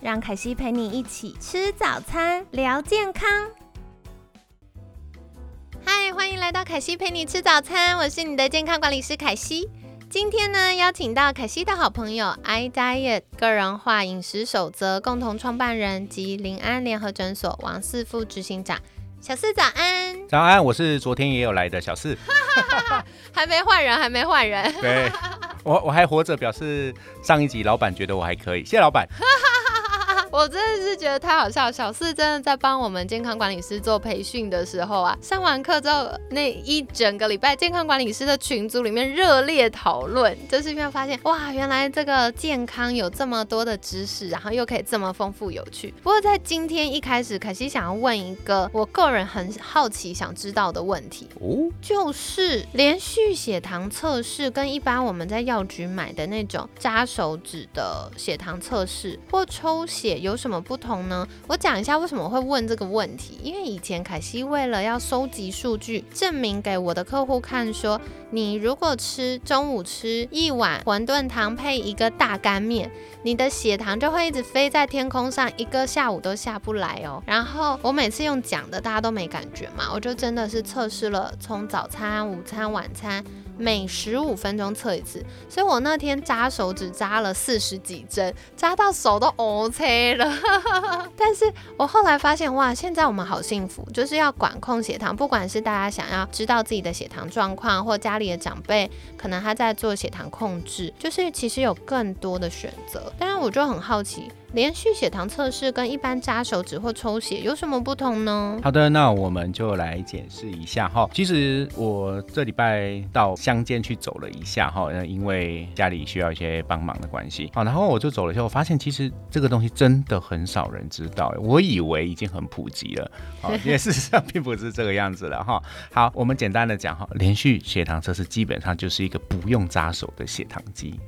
让凯西陪你一起吃早餐，聊健康。嗨，欢迎来到凯西陪你吃早餐，我是你的健康管理师凯西。今天呢，邀请到凯西的好朋友 i diet 个人化饮食守则共同创办人及临安联合诊所王四副执行长。小四早安，早安，我是昨天也有来的小四，还没换人，还没换人，对我我还活着，表示上一集老板觉得我还可以，谢谢老板。我真的是觉得太好笑，小四真的在帮我们健康管理师做培训的时候啊，上完课之后那一整个礼拜，健康管理师的群组里面热烈讨论，就是因为发现哇，原来这个健康有这么多的知识，然后又可以这么丰富有趣。不过在今天一开始，可惜想要问一个我个人很好奇想知道的问题哦，就是连续血糖测试跟一般我们在药局买的那种扎手指的血糖测试或抽血。有什么不同呢？我讲一下为什么会问这个问题。因为以前凯西为了要收集数据，证明给我的客户看，说你如果吃中午吃一碗馄饨汤配一个大干面，你的血糖就会一直飞在天空上，一个下午都下不来哦。然后我每次用讲的，大家都没感觉嘛，我就真的是测试了从早餐、午餐、晚餐。每十五分钟测一次，所以我那天扎手指扎了四十几针，扎到手都 OK 了。但是我后来发现，哇，现在我们好幸福，就是要管控血糖，不管是大家想要知道自己的血糖状况，或家里的长辈可能他在做血糖控制，就是其实有更多的选择。当然，我就很好奇。连续血糖测试跟一般扎手指或抽血有什么不同呢？好的，那我们就来解释一下哈。其实我这礼拜到乡间去走了一下哈，因为家里需要一些帮忙的关系好，然后我就走了之后，发现其实这个东西真的很少人知道，我以为已经很普及了，好，因为事实上并不是这个样子了哈。好，我们简单的讲哈，连续血糖测试基本上就是一个不用扎手的血糖机。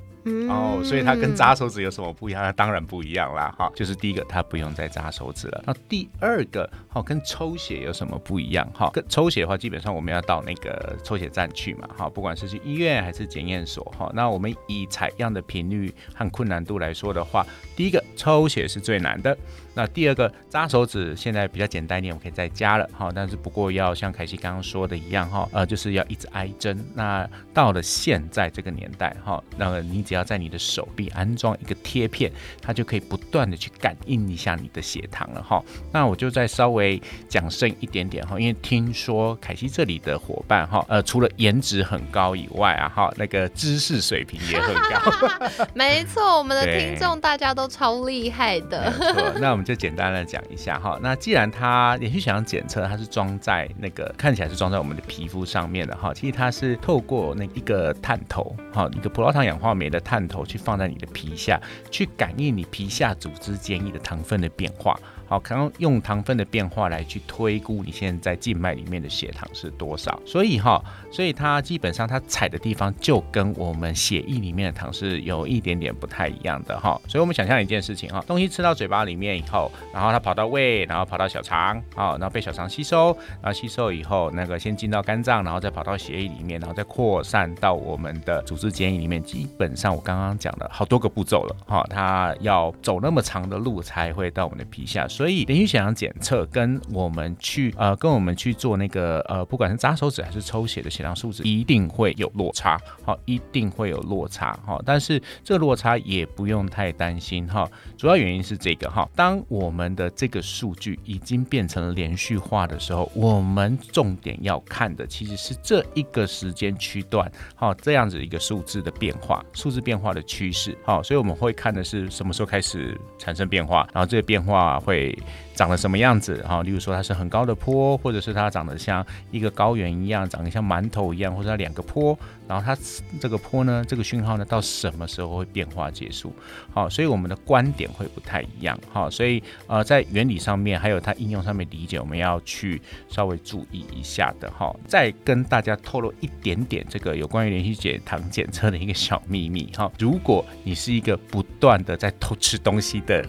哦，所以它跟扎手指有什么不一样？那当然不一样啦，哈，就是第一个，它不用再扎手指了。那第二个，哈，跟抽血有什么不一样？哈，跟抽血的话，基本上我们要到那个抽血站去嘛，哈，不管是去医院还是检验所，哈，那我们以采样的频率和困难度来说的话，第一个抽血是最难的。那第二个扎手指现在比较简单一点，我们可以再加了哈，但是不过要像凯西刚刚说的一样哈，呃，就是要一直挨针。那到了现在这个年代哈，那你只要在你的手臂安装一个贴片，它就可以不断的去感应一下你的血糖了哈。那我就再稍微讲深一点点哈，因为听说凯西这里的伙伴哈，呃，除了颜值很高以外啊哈，那个知识水平也很高。没错，我们的听众大家都超厉害的。那我们。就简单的讲一下哈，那既然它连续血糖检测，它是装在那个看起来是装在我们的皮肤上面的哈，其实它是透过那一个探头哈，一个葡萄糖氧化酶的探头去放在你的皮下去感应你皮下组织间液的糖分的变化。好，可能用糖分的变化来去推估你现在静脉里面的血糖是多少，所以哈，所以它基本上它踩的地方就跟我们血液里面的糖是有一点点不太一样的哈，所以我们想象一件事情哈，东西吃到嘴巴里面以后，然后它跑到胃，然后跑到小肠，好，然后被小肠吸收，然后吸收以后那个先进到肝脏，然后再跑到血液里面，然后再扩散到我们的组织间液里面，基本上我刚刚讲了好多个步骤了哈，它要走那么长的路才会到我们的皮下。所以连续血糖检测跟我们去呃跟我们去做那个呃不管是扎手指还是抽血的血糖数值一定会有落差，好，一定会有落差哈。但是这个落差也不用太担心哈。主要原因是这个哈，当我们的这个数据已经变成连续化的时候，我们重点要看的其实是这一个时间区段好这样子一个数字的变化，数字变化的趋势好，所以我们会看的是什么时候开始产生变化，然后这个变化会。长得什么样子哈，例如说它是很高的坡，或者是它长得像一个高原一样，长得像馒头一样，或者它两个坡，然后它这个坡呢，这个讯号呢，到什么时候会变化结束？好，所以我们的观点会不太一样哈，所以呃，在原理上面还有它应用上面理解，我们要去稍微注意一下的哈。再跟大家透露一点点这个有关于连续血糖检测的一个小秘密哈，如果你是一个不断的在偷吃东西的。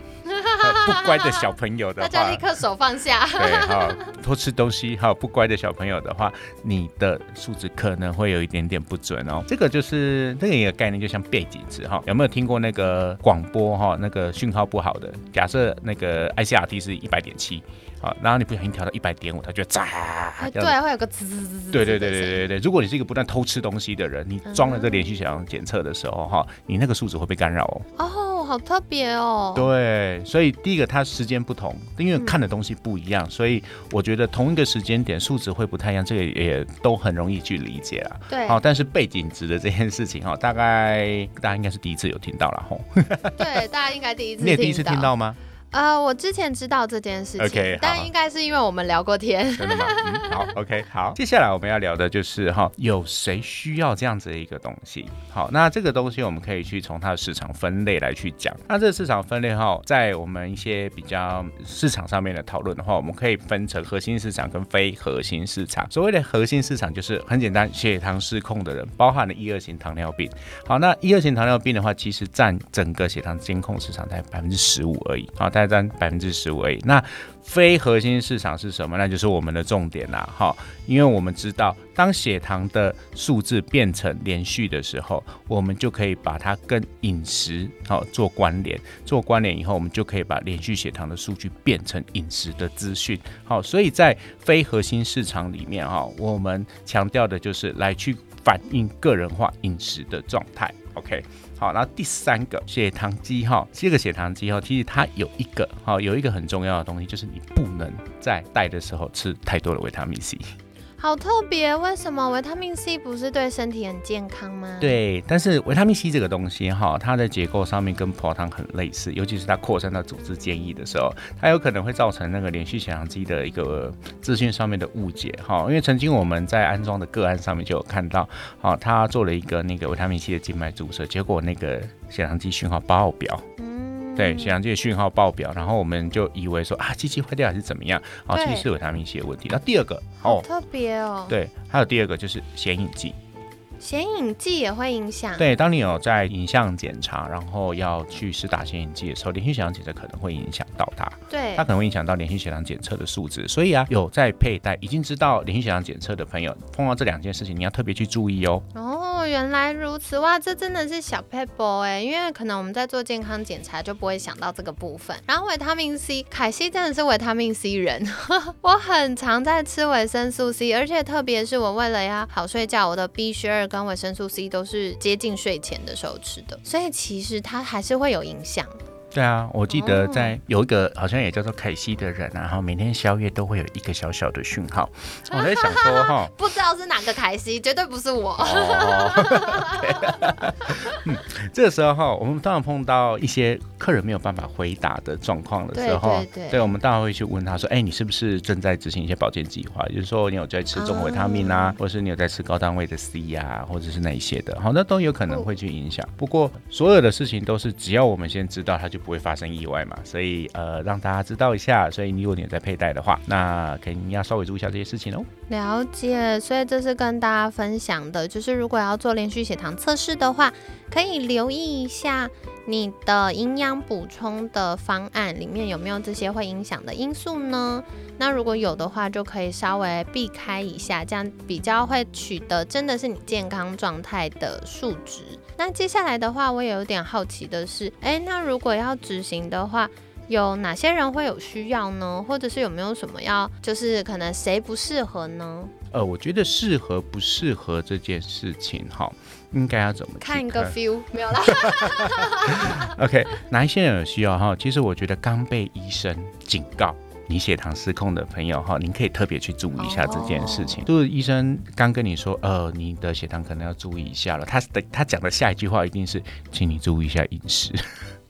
不乖的小朋友的话，大家立刻手放下。对，好，偷吃东西，好不乖的小朋友的话，你的数值可能会有一点点不准哦。这个就是这个一个概念，就像背景值哈。有没有听过那个广播哈？那个讯号不好的，假设那个 ICRT 是一百点七，好，然后你不小心调到一百点五，它就炸。对，会有个滋滋滋滋。对对对对对对。如果你是一个不断偷吃东西的人，你装了这连续血糖检测的时候哈，你那个数值会被干扰哦。哦。好特别哦！对，所以第一个它时间不同，因为看的东西不一样，所以我觉得同一个时间点数值会不太一样，这个也都很容易去理解啊。对，好，但是背景值的这件事情哈，大概大家应该是第一次有听到了吼。对，大家应该第一次。你也第一次听到吗？呃，我之前知道这件事情，但应该是因为我们聊过天。真的吗？好，OK，好。接下来我们要聊的就是哈，有谁需要这样子的一个东西？好，那这个东西我们可以去从它的市场分类来去讲。那这个市场分类哈，在我们一些比较市场上面的讨论的话，我们可以分成核心市场跟非核心市场。所谓的核心市场就是很简单，血糖失控的人，包含了一二型糖尿病。好，那一二型糖尿病的话，其实占整个血糖监控市场才百分之十五而已。好，占百分之十五而已。那非核心市场是什么？那就是我们的重点啦，哈。因为我们知道，当血糖的数字变成连续的时候，我们就可以把它跟饮食好做关联。做关联以后，我们就可以把连续血糖的数据变成饮食的资讯。好，所以在非核心市场里面，哈，我们强调的就是来去反映个人化饮食的状态。OK。好，然后第三个血糖机哈，这个血糖机哈，其实它有一个哈，有一个很重要的东西，就是你不能在带的时候吃太多的维他命 C。好特别，为什么维他命 C 不是对身体很健康吗？对，但是维他命 C 这个东西哈，它的结构上面跟葡萄糖很类似，尤其是它扩散到组织间液的时候，它有可能会造成那个连续血糖机的一个资讯上面的误解哈。因为曾经我们在安装的个案上面就有看到，好，他做了一个那个维他命 C 的静脉注射，结果那个血糖机讯号爆表。对，血糖机的讯号爆表，然后我们就以为说啊，机器坏掉还是怎么样？啊，其实是维他命 C 的问题。那第二个哦，特别哦，对，还有第二个就是显影剂。显影剂也会影响。对，当你有在影像检查，然后要去试打显影剂的时候，连续血糖检测可能会影响到它。对，它可能会影响到连续血糖检测的数值。所以啊，有在佩戴、已经知道连续血糖检测的朋友，碰到这两件事情，你要特别去注意哦。哦，原来如此哇，这真的是小佩博哎，因为可能我们在做健康检查就不会想到这个部分。然后维他命 C，凯西真的是维他命 C 人，我很常在吃维生素 C，而且特别是我为了要好睡觉，我的 B 十二跟维生素 C 都是接近睡前的时候吃的，所以其实它还是会有影响。对啊，我记得在有一个好像也叫做凯西的人，然后每天宵夜都会有一个小小的讯号。我在想说哈，不知道是哪个凯西，绝对不是我。嗯，这个时候哈，我们当然碰到一些客人没有办法回答的状况的时候，对对，我们当然会去问他说，哎，你是不是正在执行一些保健计划？就是说你有在吃中维他命啊，或者是你有在吃高单位的 C 呀，或者是那一些的，好，那都有可能会去影响。不过所有的事情都是只要我们先知道，他就。不会发生意外嘛？所以呃，让大家知道一下。所以你如果你在佩戴的话，那肯定要稍微注意一下这些事情哦。了解，所以这是跟大家分享的，就是如果要做连续血糖测试的话，可以留意一下你的营养补充的方案里面有没有这些会影响的因素呢？那如果有的话，就可以稍微避开一下，这样比较会取得真的是你健康状态的数值。那接下来的话，我也有点好奇的是，哎，那如果要执行的话，有哪些人会有需要呢？或者是有没有什么要，就是可能谁不适合呢？呃，我觉得适合不适合这件事情，哈，应该要怎么看一个 feel 没有啦。OK，哪一些人有需要哈？其实我觉得刚被医生警告。你血糖失控的朋友哈，您可以特别去注意一下这件事情。就是医生刚跟你说，呃，你的血糖可能要注意一下了。他的他讲的下一句话一定是，请你注意一下饮食。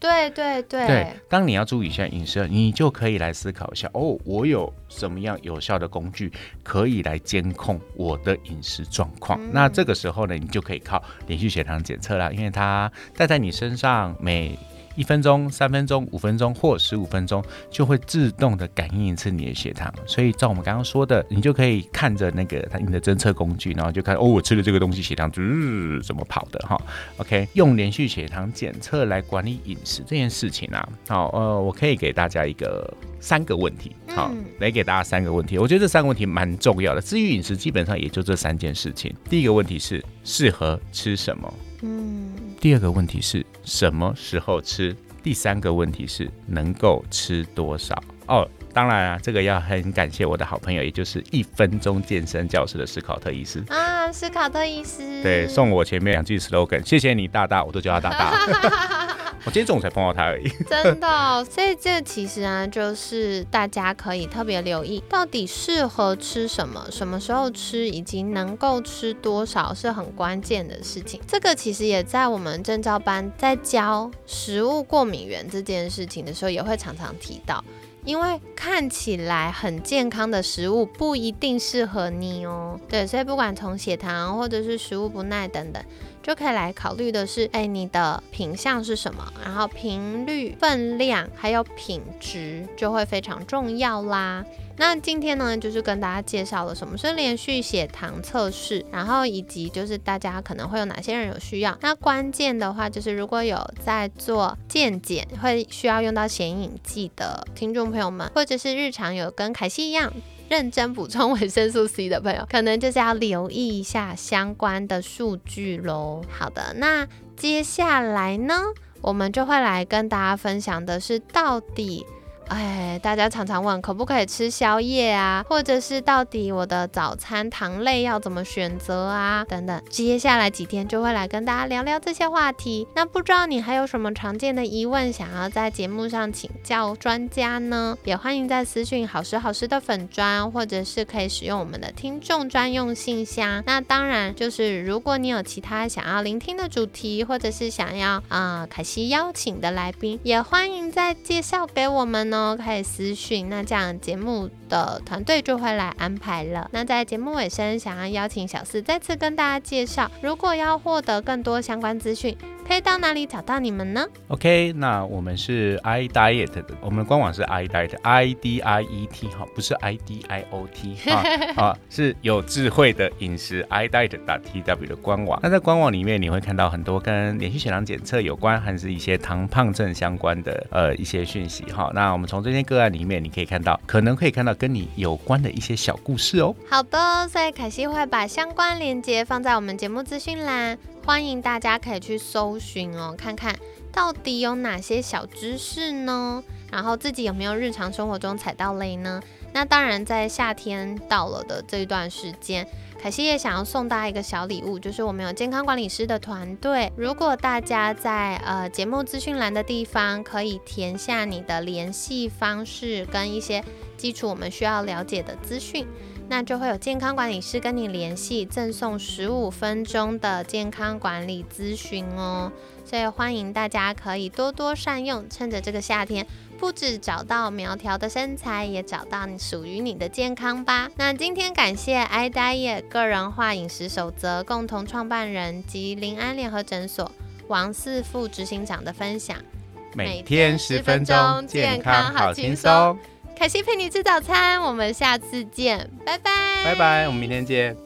对对对，对，当你要注意一下饮食，你就可以来思考一下哦，我有什么样有效的工具可以来监控我的饮食状况？那这个时候呢，你就可以靠连续血糖检测啦，因为它戴在你身上每。一分钟、三分钟、五分钟或十五分钟，就会自动的感应一次你的血糖。所以照我们刚刚说的，你就可以看着那个它你的侦测工具，然后就看哦，我吃了这个东西，血糖嗯怎么跑的哈？OK，用连续血糖检测来管理饮食这件事情啊，好呃，我可以给大家一个三个问题，好，来给大家三个问题。我觉得这三个问题蛮重要的。至于饮食，基本上也就这三件事情。第一个问题是适合吃什么？嗯。第二个问题是什么时候吃？第三个问题是能够吃多少？哦，当然啊，这个要很感谢我的好朋友，也就是一分钟健身教室的斯考特医师啊，斯考特医师，对，送我前面两句 slogan，谢谢你大大，我都叫他大大。我今天中午才碰到他而已，真的。所以这其实啊，就是大家可以特别留意，到底适合吃什么，什么时候吃，以及能够吃多少，是很关键的事情。这个其实也在我们证照班在教食物过敏源这件事情的时候，也会常常提到。因为看起来很健康的食物不一定适合你哦。对，所以不管从血糖或者是食物不耐等等，就可以来考虑的是，哎，你的品相是什么，然后频率、分量还有品质就会非常重要啦。那今天呢，就是跟大家介绍了什么是连续血糖测试，然后以及就是大家可能会有哪些人有需要。那关键的话就是，如果有在做健检会需要用到显影剂的听众朋友们，或者是日常有跟凯西一样认真补充维生素 C 的朋友，可能就是要留意一下相关的数据喽。好的，那接下来呢，我们就会来跟大家分享的是到底。哎，大家常常问可不可以吃宵夜啊，或者是到底我的早餐糖类要怎么选择啊，等等。接下来几天就会来跟大家聊聊这些话题。那不知道你还有什么常见的疑问，想要在节目上请教专家呢？也欢迎在私讯好时好时的粉砖，或者是可以使用我们的听众专用信箱。那当然就是如果你有其他想要聆听的主题，或者是想要啊凯西邀请的来宾，也欢迎再介绍给我们哦。可以私讯，那这样节目的团队就会来安排了。那在节目尾声，想要邀请小四再次跟大家介绍，如果要获得更多相关资讯。可以到哪里找到你们呢？OK，那我们是 i diet 的，我们的官网是 i diet，i d i e t 哈，不是 i d i o t 哈啊，是有智慧的饮食 i diet 打 t w 的官网。那在官网里面，你会看到很多跟连续血糖检测有关，还是一些糖胖症相关的呃一些讯息哈。那我们从这些个案里面，你可以看到，可能可以看到跟你有关的一些小故事哦。好的，所以凯西会把相关链接放在我们节目资讯栏。欢迎大家可以去搜寻哦，看看到底有哪些小知识呢？然后自己有没有日常生活中踩到雷呢？那当然，在夏天到了的这一段时间，凯西也想要送大家一个小礼物，就是我们有健康管理师的团队。如果大家在呃节目资讯栏的地方可以填下你的联系方式跟一些基础我们需要了解的资讯。那就会有健康管理师跟你联系，赠送十五分钟的健康管理咨询哦。所以欢迎大家可以多多善用，趁着这个夏天，不止找到苗条的身材，也找到你属于你的健康吧。那今天感谢 i diet 个人化饮食守则共同创办人及临安联合诊所王四副执行长的分享，每天十分钟，健康好轻松。凯西陪你吃早餐，我们下次见，拜拜，拜拜，我们明天见。